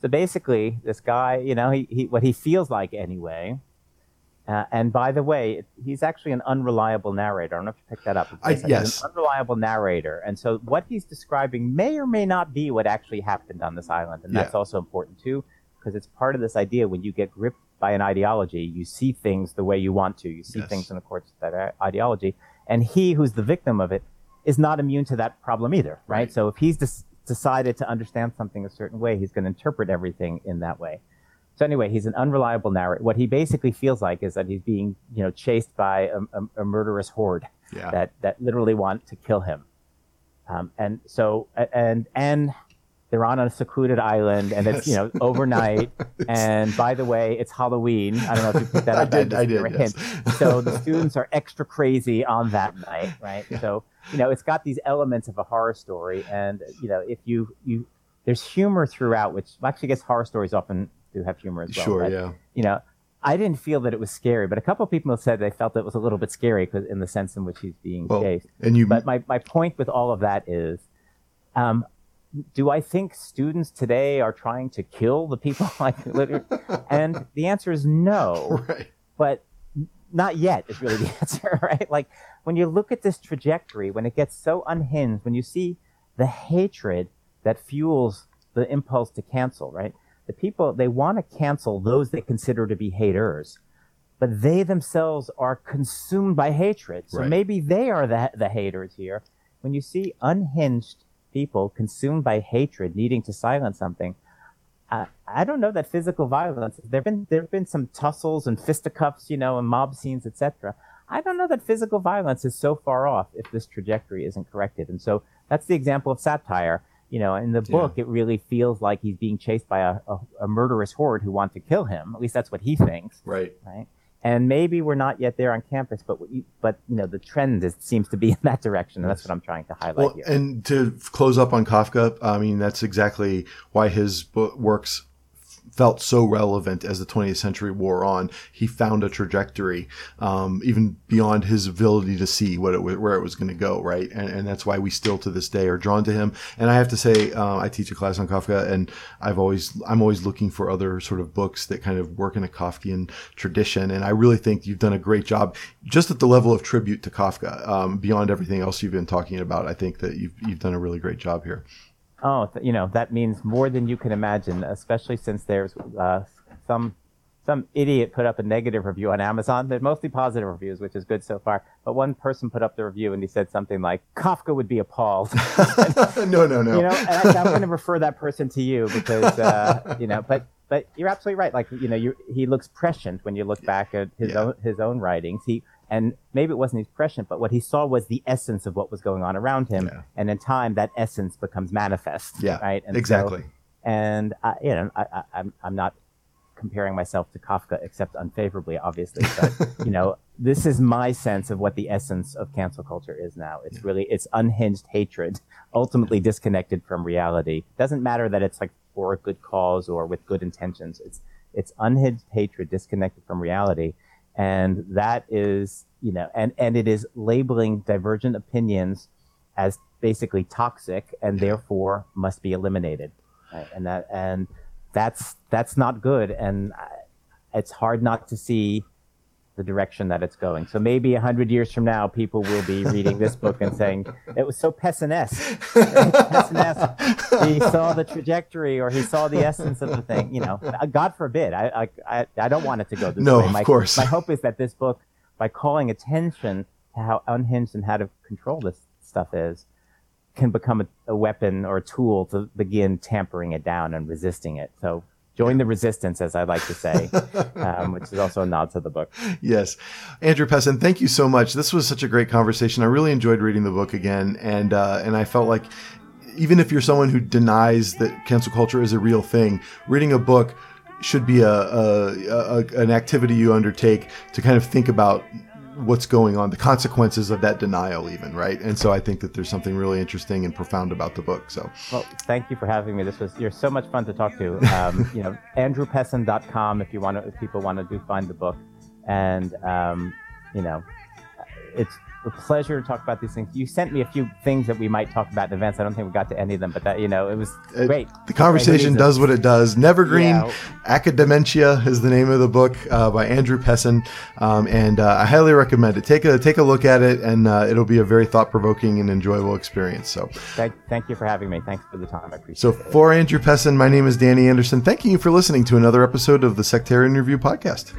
So basically, this guy, you know, he, he what he feels like anyway. Uh, and by the way, he's actually an unreliable narrator. I don't know if you picked that up. I- He's yes. an unreliable narrator, and so what he's describing may or may not be what actually happened on this island, and that's Yeah. also important too, because it's part of this idea. When you get gripped by an ideology, you see things the way you want to. You see Yes. things in accordance with that ideology, and he who's the victim of it is not immune to that problem either, right? Right. So if he's des- decided to understand something a certain way, he's going to interpret everything in that way. So anyway, he's an unreliable narrator. What he basically feels like is that he's being, you know, chased by a, a, a murderous horde yeah, that that literally want to kill him. Um, and so and and they're on a secluded island, and it's you know overnight. and by the way, it's Halloween. I don't know if you picked that I up. did, I did, for a yes. hint. so the students are extra crazy on that night, right? So you know it's got these elements of a horror story, and you know if you you there's humor throughout, which actually, I guess horror stories often do have humor as well. sure, but, yeah, you know, I didn't feel that it was scary, but a couple of people said they felt it was a little bit scary because in the sense in which he's being well, chased. and you, But my, my point with all of that is, um, do I think students today are trying to kill the people like? And the answer is no, right, but not yet is really the answer, right? Like when you look at this trajectory, when it gets so unhinged, when you see the hatred that fuels the impulse to cancel, right? The people, they want to cancel those they consider to be haters, but they themselves are consumed by hatred. So Right. maybe they are the, the haters here. When you see unhinged people consumed by hatred, needing to silence something, I, I don't know that physical violence. There've been there've been some tussles and fisticuffs, you know, and mob scenes, etc. I don't know that physical violence is so far off if this trajectory isn't corrected. And so that's the example of satire. You know, in the book, it really feels like he's being chased by a, a, a murderous horde who want to kill him. At least that's what he thinks, right. right? And maybe we're not yet there on campus, but you, but you know, the trend is, seems to be in that direction, and that's what I'm trying to highlight Well, here. and to close up on Kafka, I mean that's exactly why his book works felt so relevant as the 20th century wore on. He found a trajectory, um, even beyond his ability to see what it, wa- where it was going to go, right? And, and that's why we still to this day are drawn to him. And I have to say, uh, I teach a class on Kafka, and I've always I'm always looking for other sort of books that kind of work in a Kafkian tradition. And I really think you've done a great job, just at the level of tribute to Kafka, um, beyond everything else you've been talking about. I think that you've you've done a really great job here. Oh, th- you know that means more than you can imagine, especially since there's uh, some some idiot put up a negative review on Amazon. They're mostly positive reviews, which is good so far. But one person put up the review and he said something like, "Kafka would be appalled." no, no, no. you know, and I, I'm going to refer that person to you because uh, you know, but but you're absolutely right. Like you know, you he looks prescient when you look back at his Yeah. own his own writings. He and maybe it wasn't he's prescient, but what he saw was the essence of what was going on around him, Yeah. and in time that essence becomes manifest. yeah, right. And so- exactly. and I, you know, I, I, I'm I'm not comparing myself to Kafka except unfavorably, obviously. But you know, this is my sense of what the essence of cancel culture is now. It's really it's unhinged hatred, ultimately disconnected from reality. Doesn't matter that it's like for a good cause or with good intentions. It's it's unhinged hatred disconnected from reality, and that is you know, and and it is labeling divergent opinions as basically toxic and therefore must be eliminated right? and that and that's that's not good and it's hard not to see the direction that it's going. So maybe a hundred years from now people will be reading this book and saying it was so pessimistic he saw the trajectory or he saw the essence of the thing you know. Uh, god forbid. I i i, don't want it to go this No, way. of my, course. my hope is that this book by calling attention to how unhinged and how to control this stuff is can become a, a weapon or a tool to begin tampering it down and resisting it. So join the resistance, as I like to say, um, which is also a nod to the book. Yes. Andrew Pessin, thank you so much. This was such a great conversation. I really enjoyed reading the book again. And, uh, and I felt like even if you're someone who denies that cancel culture is a real thing, reading a book should be a, a, a, an activity you undertake to kind of think about what's going on, the consequences of that denial, even right. And so I think that there's something really interesting and profound about the book. So, well, thank you for having me. This was you're so much fun to talk to. Um, you know, andrewpessin.com if you want to, if people want to do find the book, and um, you know, it's a pleasure to talk about these things. You sent me a few things that we might talk about in advance. I don't think we got to any of them, but that you know, it was it, great. The conversation does what it does. Nevergreen yeah. Academentia is the name of the book uh, by Andrew Pessin, um, and uh, I highly recommend it. Take a take a look at it, and uh, it'll be a very thought provoking and enjoyable experience. So, thank, thank you for having me. Thanks for the time. I appreciate so it. So, for Andrew Pessin, my name is Danny Anderson. Thanking you for listening to another episode of the Sectarian Review podcast.